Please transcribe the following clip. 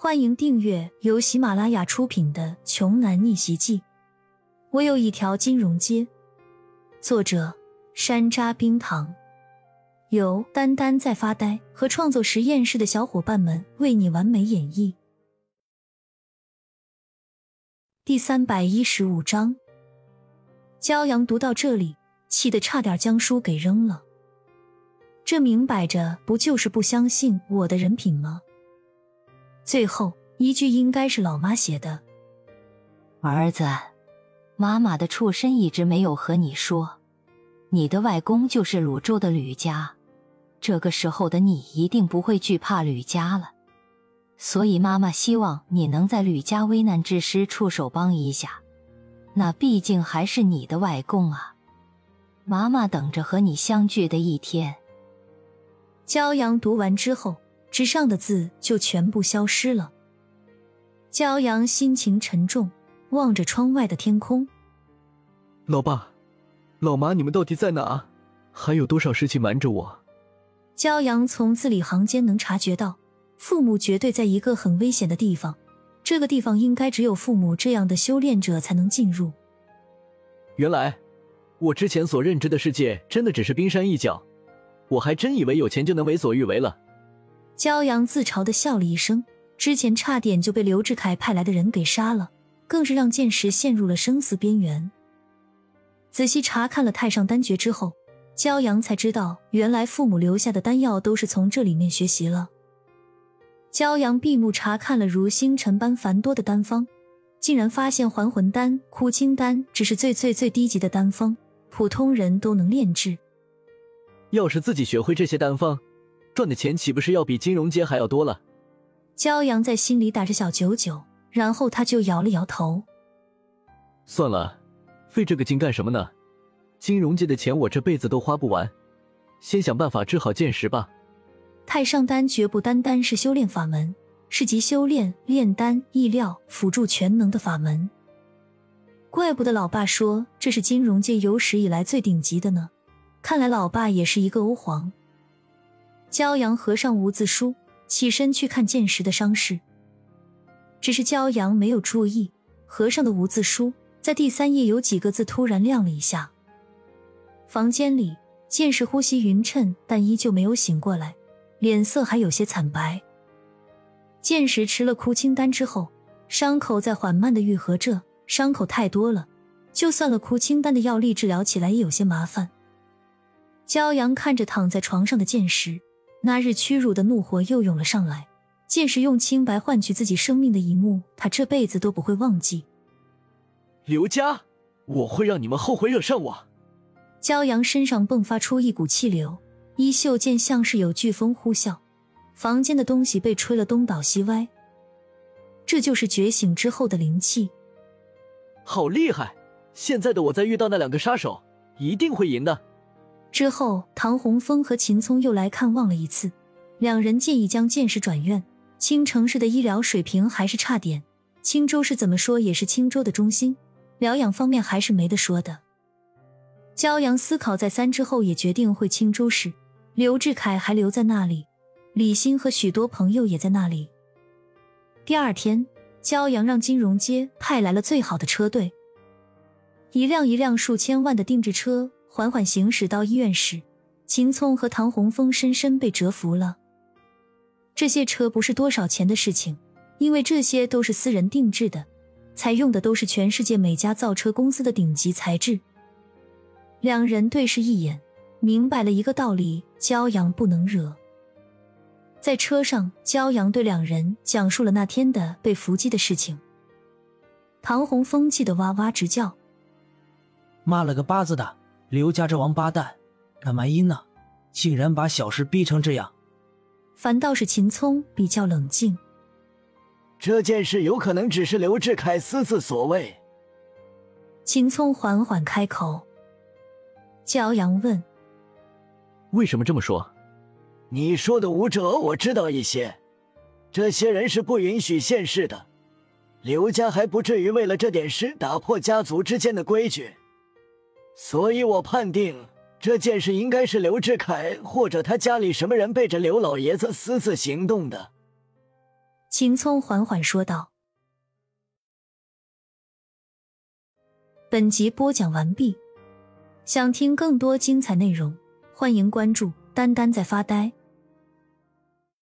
欢迎订阅由喜马拉雅出品的《穷男逆袭记》。我有一条金融街，作者山楂冰糖，由丹丹在发呆和创作实验室的小伙伴们为你完美演绎。第三百一十五章，骄阳读到这里，气得差点将书给扔了。这明摆着不就是不相信我的人品吗？最后一句应该是老妈写的：“儿子，妈妈的出身一直没有和你说，你的外公就是鲁州的吕家，这个时候的你一定不会惧怕吕家了，所以妈妈希望你能在吕家危难之时出手帮一下，那毕竟还是你的外公啊，妈妈等着和你相聚的一天。”骄阳读完之后。纸上的字就全部消失了。骄阳心情沉重，望着窗外的天空。老爸，老妈，你们到底在哪？还有多少事情瞒着我？骄阳从字里行间能察觉到，父母绝对在一个很危险的地方。这个地方应该只有父母这样的修炼者才能进入。原来，我之前所认知的世界真的只是冰山一角，我还真以为有钱就能为所欲为了。骄阳自嘲的笑了一声，之前差点就被刘志凯派来的人给杀了，更是让剑石陷入了生死边缘。仔细查看了太上丹诀之后，骄阳才知道，原来父母留下的丹药都是从这里面学习了。骄阳闭目查看了如星辰般繁多的丹方，竟然发现还魂丹、枯清丹只是最最最低级的丹方，普通人都能炼制。要是自己学会这些丹方。赚的钱岂不是要比金融街还要多了？骄阳在心里打着小九九，然后他就摇了摇头。算了，费这个劲干什么呢？金融界的钱我这辈子都花不完，先想办法治好剑石吧。太上丹绝不单单是修炼法门，是集修炼、炼丹、意料、辅助全能的法门。怪不得老爸说这是金融界有史以来最顶级的呢。看来老爸也是一个欧皇。骄阳合上无字书，起身去看剑石的伤势。只是骄阳没有注意，合上的无字书在第三页有几个字突然亮了一下。房间里，剑石呼吸匀称，但依旧没有醒过来，脸色还有些惨白。剑石吃了枯清丹之后，伤口在缓慢的愈合着，伤口太多了，就算了枯清丹的药力治疗起来也有些麻烦。骄阳看着躺在床上的剑石。那日屈辱的怒火又涌了上来，届时用清白换取自己生命的一幕，他这辈子都不会忘记。刘家，我会让你们后悔惹上我！骄阳身上迸发出一股气流，衣袖间像是有飓风呼啸，房间的东西被吹了东倒西歪。这就是觉醒之后的灵气，好厉害！现在的我再遇到那两个杀手，一定会赢的。之后，唐洪峰和秦聪又来看望了一次，两人建议将剑石转院。青城市的医疗水平还是差点，青州市怎么说也是青州的中心，疗养方面还是没得说的。骄阳思考再三之后，也决定回青州市。刘志凯还留在那里，李欣和许多朋友也在那里。第二天，骄阳让金融街派来了最好的车队，一辆一辆数千万的定制车。缓缓行驶到医院时，秦聪和唐洪峰深深被折服了。这些车不是多少钱的事情，因为这些都是私人定制的，采用的都是全世界每家造车公司的顶级材质。两人对视一眼，明白了一个道理：骄阳不能惹。在车上，骄阳对两人讲述了那天的被伏击的事情。唐洪峰气得哇哇直叫：“妈了个巴子的！”刘家这王八蛋，干嘛阴呢？竟然把小事逼成这样。反倒是秦聪比较冷静。这件事有可能只是刘志凯私自所为。秦聪缓缓开口。骄阳问：“为什么这么说？”你说的武者我知道一些，这些人是不允许现世的。刘家还不至于为了这点事打破家族之间的规矩。所以我判定这件事应该是刘志凯或者他家里什么人背着刘老爷子私自行动的。秦聪缓缓说道。本集播讲完毕想听更多精彩内容欢迎关注丹丹在发呆